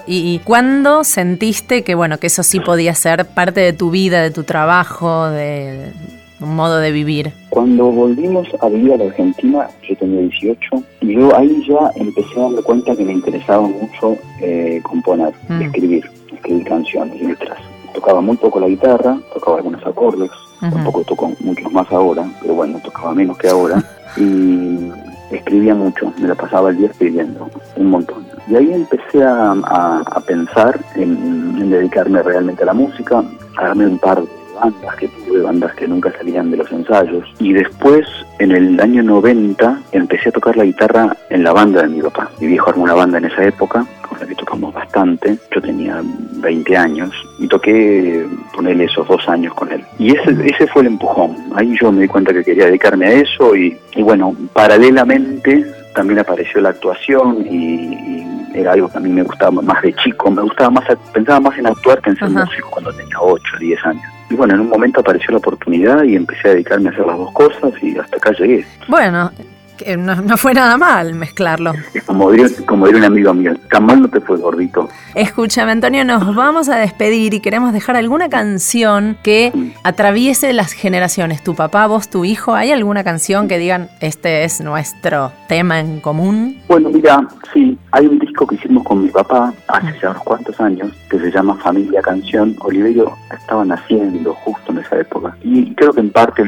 ¿Y, y cuándo sentiste que, bueno, que eso sí podía ser parte de tu vida, de tu trabajo, de un modo de vivir? Cuando volvimos a vivir a la Argentina, yo tenía 18, y yo ahí ya empecé a darme cuenta que me interesaba mucho eh, componer, Mm. escribir, escribir canciones, letras. Tocaba muy poco la guitarra, tocaba algunos acordes, tampoco toco muchos más ahora, pero bueno, tocaba menos que ahora, y escribía mucho, me la pasaba el día escribiendo, un montón. Y ahí empecé a, a- pensar en, dedicarme realmente a la música, darme un par de bandas que tuve, bandas que nunca salían de los ensayos. Y después, en el año 90, empecé a tocar la guitarra en la banda de mi papá. Mi viejo armó una banda en esa época, con la que tocamos bastante. Yo tenía 20 años y toqué, ponerle esos dos años con él. Y ese, ese fue el empujón. Ahí yo me di cuenta que quería dedicarme a eso y, y bueno, paralelamente también apareció la actuación y, y era algo que a mí me gustaba más de chico, me gustaba más, pensaba más en actuar que en ser Ajá. músico cuando tenía 8, 10 años. Y bueno, en un momento apareció la oportunidad y empecé a dedicarme a hacer las dos cosas y hasta acá llegué. Bueno, que no, no fue nada mal mezclarlo. Como diría, como diría un amigo mío, tan mal no te fue gordito. Escúchame, Antonio, nos vamos a despedir y queremos dejar alguna canción que atraviese las generaciones. Tu papá, vos, tu hijo, ¿hay alguna canción que digan este es nuestro tema en común? Bueno, mira, sí, hay un disco que hicimos con mi papá hace ya unos cuantos años que se llama Familia Canción. Oliverio estaba naciendo justo en esa época. Y creo que en parte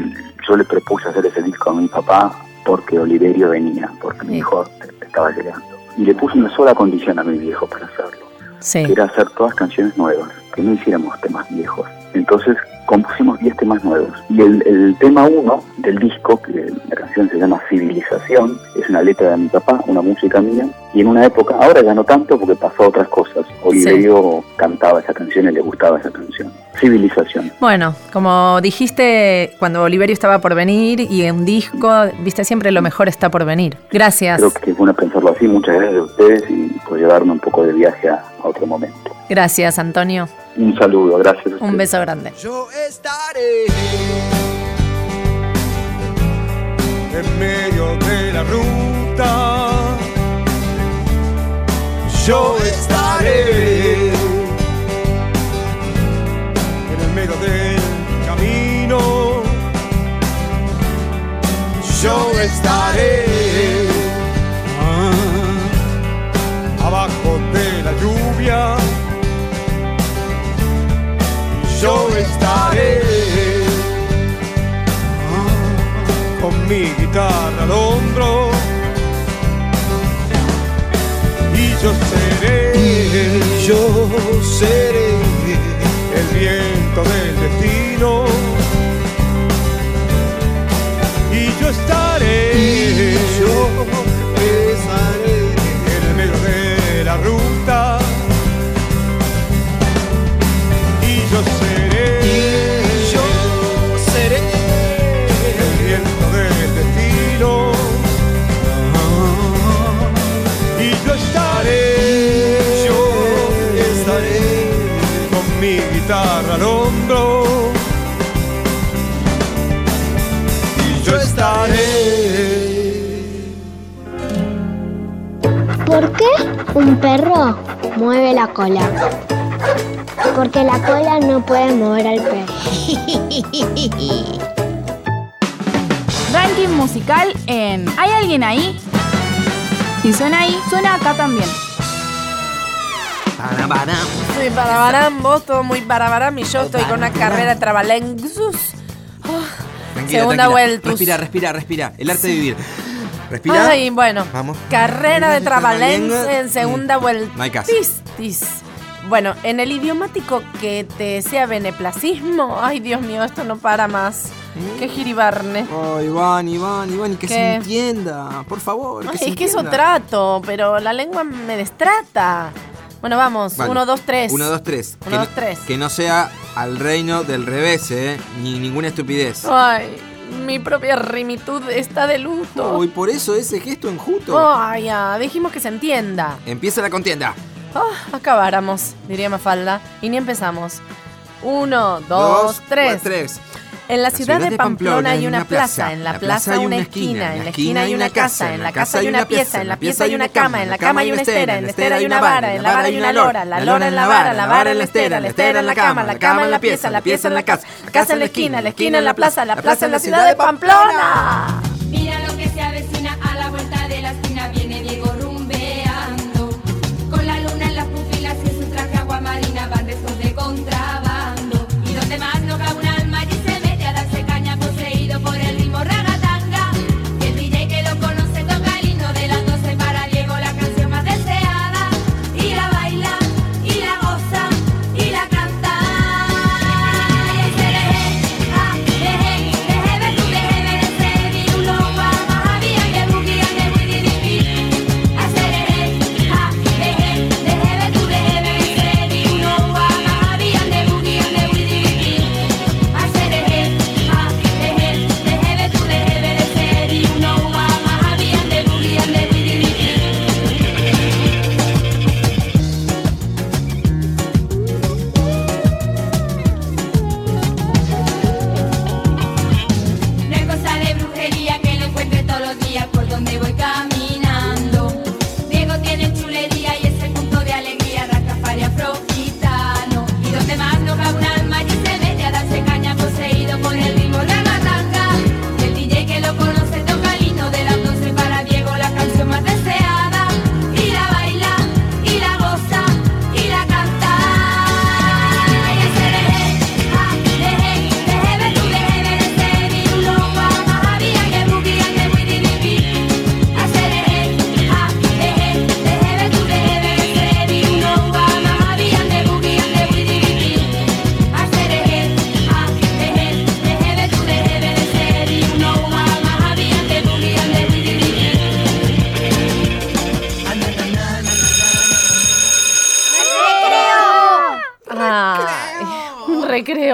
yo le propuse hacer ese disco a mi papá porque Oliverio venía, porque mi hijo estaba llegando. Y le puse una sola condición a mi viejo para hacerlo, Sí. que era hacer todas canciones nuevas, que no hiciéramos temas viejos. Entonces compusimos 10 temas nuevos. Y el, el tema 1 del disco, que la canción se llama Civilización, es una letra de mi papá, una música mía. Y en una época, ahora ya no tanto porque pasó a otras cosas. Oliverio cantaba esa canción y le gustaba esa canción. Civilización. Bueno, como dijiste cuando Oliverio estaba por venir y en un disco, viste siempre lo mejor está por venir. Gracias. Creo que es bueno pensarlo así. Muchas gracias a ustedes y por llevarme un poco de viaje a, a otro momento. Gracias, Antonio. Un saludo, gracias. a Un beso grande. Yo estaré en medio de la ruta. Yo estaré en el medio del camino. Yo estaré mi guitarra al hombro. Y yo seré, yo seré el viento del un perro mueve la cola? Porque la cola no puede mover al perro. Ranking musical en ¿Hay alguien ahí? Si suena ahí, suena acá también. Parabaram. Sí, barabarán, vos todo muy barabarán y yo estoy con una carrera de trabalengusus. Tranquila, Segunda tranquila. vuelta. Respira, respira, respira. El arte de vivir. Respira. Ay, bueno. Vamos. Carrera de trabalens trabalengua. en segunda vuelta. No hay caso. Tis, tis. Bueno, en el idiomático que te sea beneplacismo, ay Dios mío, esto no para más. ¿Mm? Qué giribarne. Oh, Iván, Iván, Iván, y que ¿Qué? se entienda. Por favor. Que Ay, se es que eso trato, pero la lengua me destrata. Bueno, vamos. Vale. Uno, dos, tres. Uno, dos, tres. Uno, que, dos, no, tres. que no sea al reino del revés, ¿eh? Ni ninguna estupidez. Ay, mi propia rimitud está de luto. Uy, por eso ese gesto enjuto. Ay, ya, dijimos que se entienda. Empieza la contienda. Ah, acabáramos, diría Mafalda. Y ni empezamos. Uno, dos, tres. tres. En la ciudad de Pamplona hay una plaza, en la plaza una esquina, en la esquina hay una casa, en la casa hay una pieza, en la pieza hay una cama, en la cama hay una estera, en la estera hay una vara, en la vara hay una lora, la lora en la vara, la vara en la estera, la estera en la cama, la cama en la pieza, la pieza en la casa, la casa en la esquina, la esquina en la plaza, la plaza en la ciudad de Pamplona.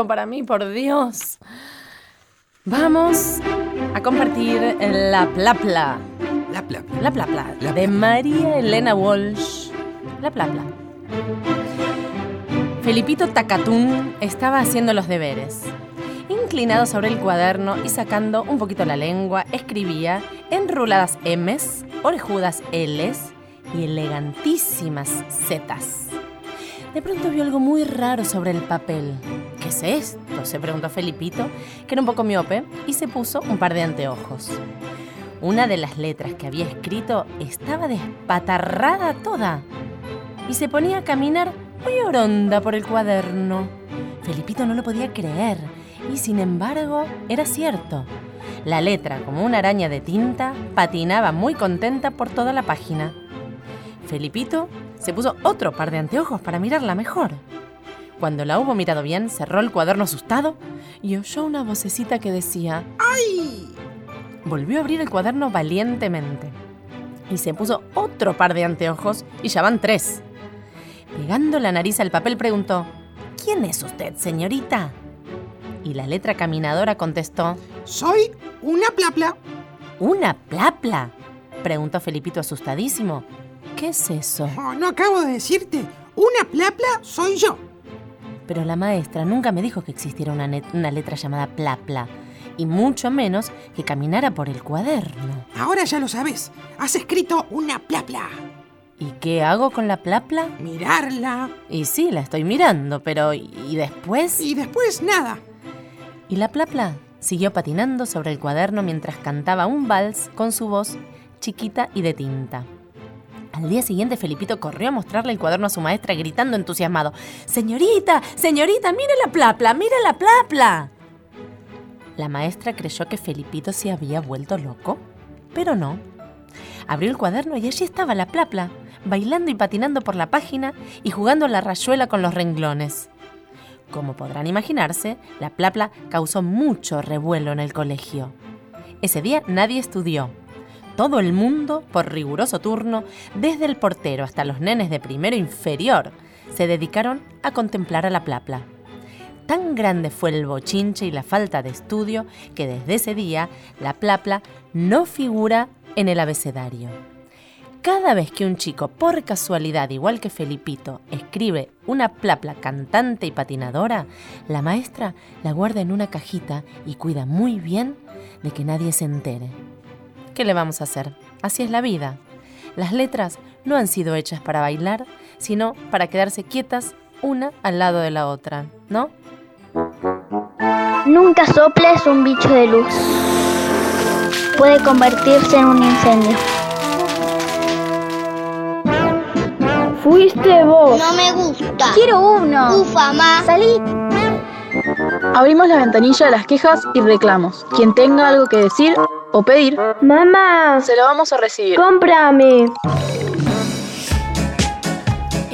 Para mí, por Dios. Vamos a compartir la plapla. La plapla. La plapla. de María Elena Walsh. La plapla. Felipito Tacatún estaba haciendo los deberes. Inclinado sobre el cuaderno y sacando un poquito la lengua, escribía enruladas M's, orejudas L's y elegantísimas Z's. De pronto vio algo muy raro sobre el papel. ¿Qué es esto? se preguntó Felipito, que era un poco miope, y se puso un par de anteojos. Una de las letras que había escrito estaba despatarrada toda y se ponía a caminar muy oronda por el cuaderno. Felipito no lo podía creer y sin embargo era cierto. La letra, como una araña de tinta, patinaba muy contenta por toda la página. Felipito se puso otro par de anteojos para mirarla mejor. Cuando la hubo mirado bien, cerró el cuaderno asustado y oyó una vocecita que decía ¡Ay! Volvió a abrir el cuaderno valientemente y se puso otro par de anteojos y ya van tres. Pegando la nariz al papel preguntó ¿Quién es usted, señorita? Y la letra caminadora contestó Soy una plapla. ¿Una plapla? Preguntó Felipito asustadísimo. ¿Qué es eso? Oh, no acabo de decirte. Una plapla soy yo. Pero la maestra nunca me dijo que existiera una, letra llamada plapla. Y mucho menos que caminara por el cuaderno. Ahora ya lo sabes. Has escrito una plapla. ¿Y qué hago con la plapla? Mirarla. Y sí, la estoy mirando, pero ¿y después? Y después nada. Y la plapla siguió patinando sobre el cuaderno mientras cantaba un vals con su voz chiquita y de tinta. Al día siguiente, Felipito corrió a mostrarle el cuaderno a su maestra gritando entusiasmado: ¡Señorita! ¡Señorita! ¡Mire la plapla! ¡Mire la plapla! La maestra creyó que Felipito se había vuelto loco, pero no. Abrió el cuaderno y allí estaba la plapla, bailando y patinando por la página y jugando a la rayuela con los renglones. Como podrán imaginarse, la plapla causó mucho revuelo en el colegio. Ese día nadie estudió. Todo el mundo, por riguroso turno, desde el portero hasta los nenes de primero inferior, se dedicaron a contemplar a la plapla. Tan grande fue el bochinche y la falta de estudio que desde ese día la plapla no figura en el abecedario. Cada vez que un chico, por casualidad, igual que Felipito, escribe una plapla cantante y patinadora, la maestra la guarda en una cajita y cuida muy bien de que nadie se entere. ¿Qué le vamos a hacer? Así es la vida. Las letras no han sido hechas para bailar, sino para quedarse quietas una al lado de la otra, ¿no? Nunca soples un bicho de luz. Puede convertirse en un incendio. Fuiste vos. No me gusta. Quiero uno. Ufa, ma. Salí. Abrimos la ventanilla de las quejas y reclamos. Quien tenga algo que decir o pedir, Mamá, se lo vamos a recibir. cómprame.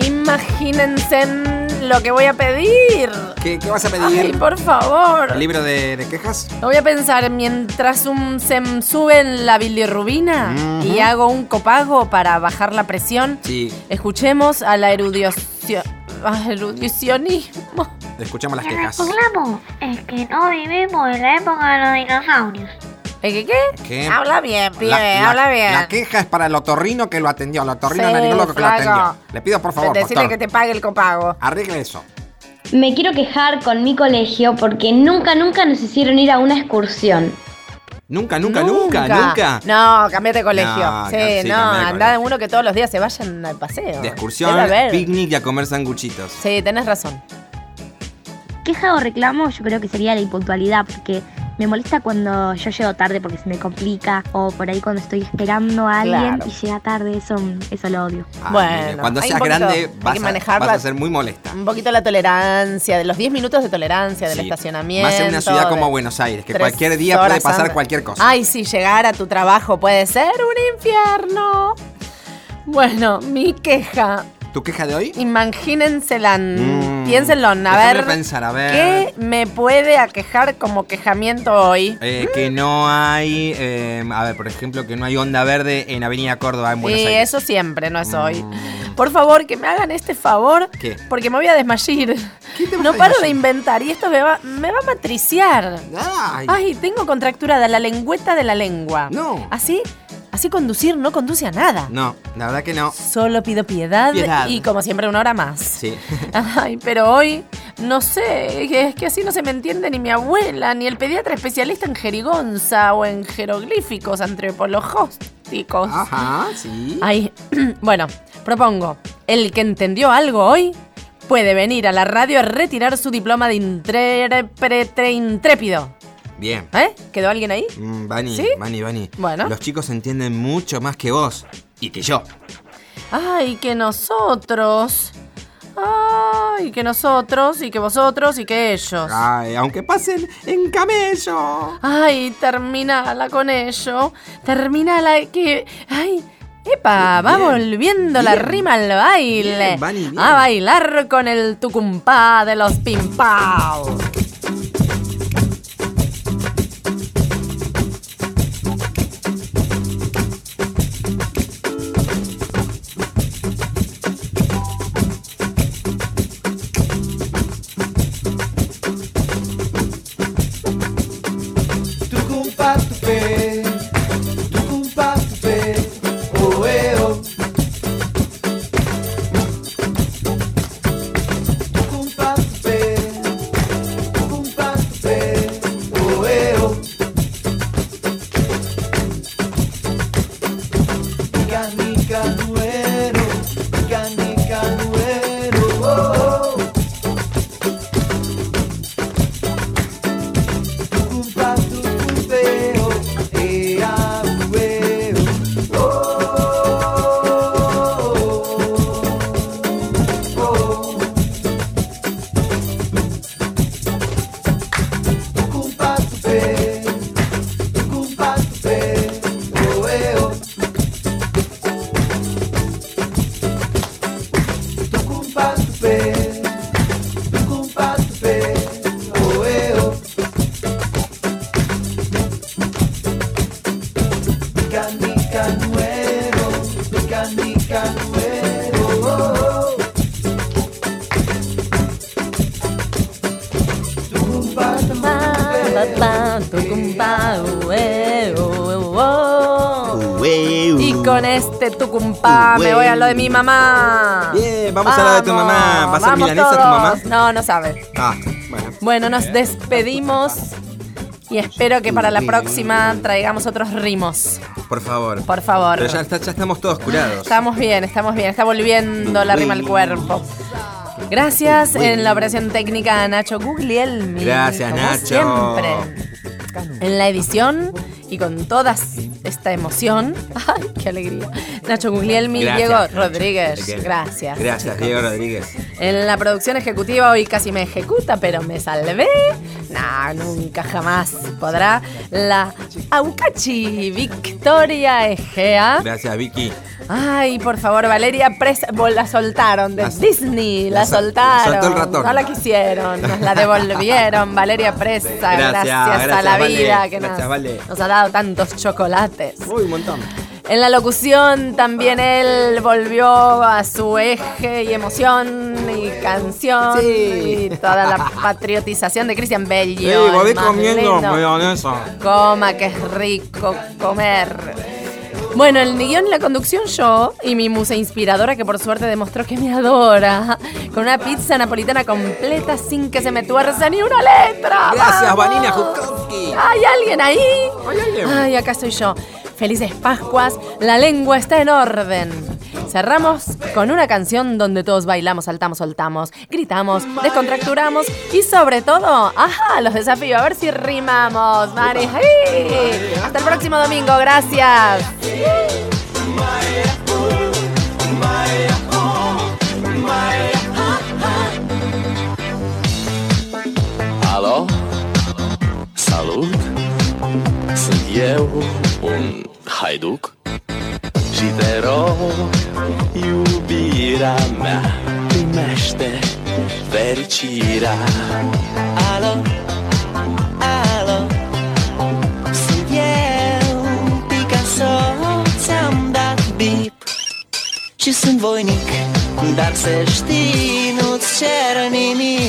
Imagínense lo que voy a pedir. ¿Qué, qué vas a pedir? Ay, por favor. ¿El libro de, de quejas? Lo voy a pensar mientras un, se sube en la bilirrubina y hago un copago para bajar la presión. Sí, Escuchemos a la erudición. erudicionismo. escuchamos las quejas. es que no vivimos en la época de los dinosaurios. ¿Eh, ¿Qué qué? ¿Qué? Habla bien, pibe, La- la- habla bien. La queja es para el otorrino que lo atendió, el otorrino Sí, laringólogo que lo atendió. Le pido por favor, Decirle doctor, que te pague el copago. arregle eso. Me quiero quejar con mi colegio porque nunca, nunca nos hicieron ir a una excursión. Nunca, nunca, nunca, nunca. No, cambiate de colegio. No, sí, sí, no, cambiá de anda de uno que todos los días se vayan al paseo. De excursión, picnic y a comer sanguchitos. Sí, tenés razón. Queja o reclamo yo creo que sería la impuntualidad porque me molesta cuando yo llego tarde porque se me complica o por ahí cuando estoy esperando a alguien Claro. y llega tarde, eso, eso lo odio. Ah, Bueno, mire, cuando seas poquito- grande vas, que a, manejarla. vas a ser muy molesta. Un poquito la tolerancia, de los 10 minutos de tolerancia del Sí. estacionamiento. Más en una ciudad como Buenos Aires, que cualquier día puede pasar antes. cualquier cosa. Ay, sí, llegar a tu trabajo puede ser un infierno. Bueno, mi queja. ¿Tu queja de hoy? Imagínensela. Mm, Piénsenlo, a ver. pensar, a ver. ¿Qué me puede aquejar como quejamiento hoy? Eh, que no hay, eh, a ver, por ejemplo, que no hay onda verde en Avenida Córdoba en Buenos Sí, Aires. eso siempre, no es hoy. Por favor, que me hagan este favor, ¿Qué? porque me voy a desmayar. No a paro desmayar? de inventar y esto me va, me va a matriciar. Ay. Ay, tengo contracturada la lengüeta de la lengua. No. Así, así conducir no conduce a nada. No, la verdad que no. Solo pido piedad, Piedad. y como siempre una hora más. Sí. Ay, pero hoy, no sé, es que así no se me entiende ni mi abuela, ni el pediatra especialista en jerigonza o en jeroglíficos antropologísticos. Ajá, sí. Ay, bueno, propongo, el que entendió algo hoy puede venir a la radio a retirar su diploma de intérprete intrépido. Bien. ¿Eh? ¿Quedó alguien ahí? Mm, Vani, ¿Sí? Bueno. Los chicos entienden mucho más que vos y que yo. Ay, que nosotros. Ay, que nosotros, y que vosotros, y que ellos. Ay, aunque pasen en camello. Ay, terminala con ello. Terminala que. Ay, Epa, va volviendo la rima al baile. Bien. A bailar con el tucumpá de los pimpao. De mi mamá. Bien, vamos a lo de tu mamá. ¿Va a ser milanesa tu mamá? No, no sabe. Ah, bueno. Bueno, nos despedimos y espero que para la próxima traigamos otros rimos. Por favor. Por favor. Pero ya, está- ya estamos todos curados. Estamos bien, estamos bien. Está volviendo la rima al cuerpo. Gracias en la operación técnica a Nacho Guglielmi. Gracias, como Nacho. Siempre. En la edición y con toda esta emoción. ¡Ay, qué alegría! Nacho Guglielmi, Diego. Rodríguez. Gracias. Gracias, Diego Rodríguez. En la producción ejecutiva hoy casi me ejecuta, pero me salvé. No, nunca jamás podrá. La Aucachi Victoria Egea. Gracias, Vicky. Ay, por favor, Valeria Presa. vos La soltaron de Disney, la, la sol- soltaron. soltó el ratón. No la quisieron, nos la devolvieron. Valeria Presa, gracias, Gracias, a la Vale. vida que nos, Vale. nos ha dado tantos chocolates. Uy, un montón. En la locución también él volvió a su eje y emoción y canción y toda la patriotización de Cristian Bello. Sí, más comiendo mayonesa. Coma, que es rico comer. Bueno, el guion y la conducción yo y mi musa inspiradora que por suerte demostró que me adora. Con una pizza napolitana completa sin que se me tuerza ni una letra. Gracias, ¡Vamos! Vanina Jutkowski. ¿Hay alguien ahí? ¿Hay alguien? Ay, acá estoy yo. Felices Pascuas, la lengua está en orden. Cerramos con una canción donde todos bailamos, saltamos, soltamos, gritamos, descontracturamos y sobre todo, ajá, los desafío, a ver si rimamos, Mari. ¡Ay! Hasta el próximo domingo, gracias. Alo? Salut! Sunt eu, un haiduc. Și te rog, iubirea mea Primește fericirea. Alo, alo Sunt eu, Picasso Ți-am dat bip. Și sunt voinic Dar să știi, nu-ți cer nimic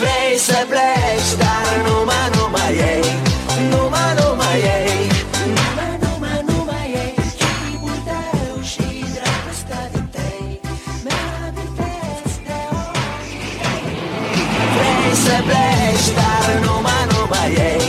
Vrei să pleci, dar numai, numai ei. Numai, numai ei. Numai, numai, numai ei. Chipul tău și dragostea din tăi Mi-l amintesc de ochii Vrei să pleci, dar nu numai, numai ei.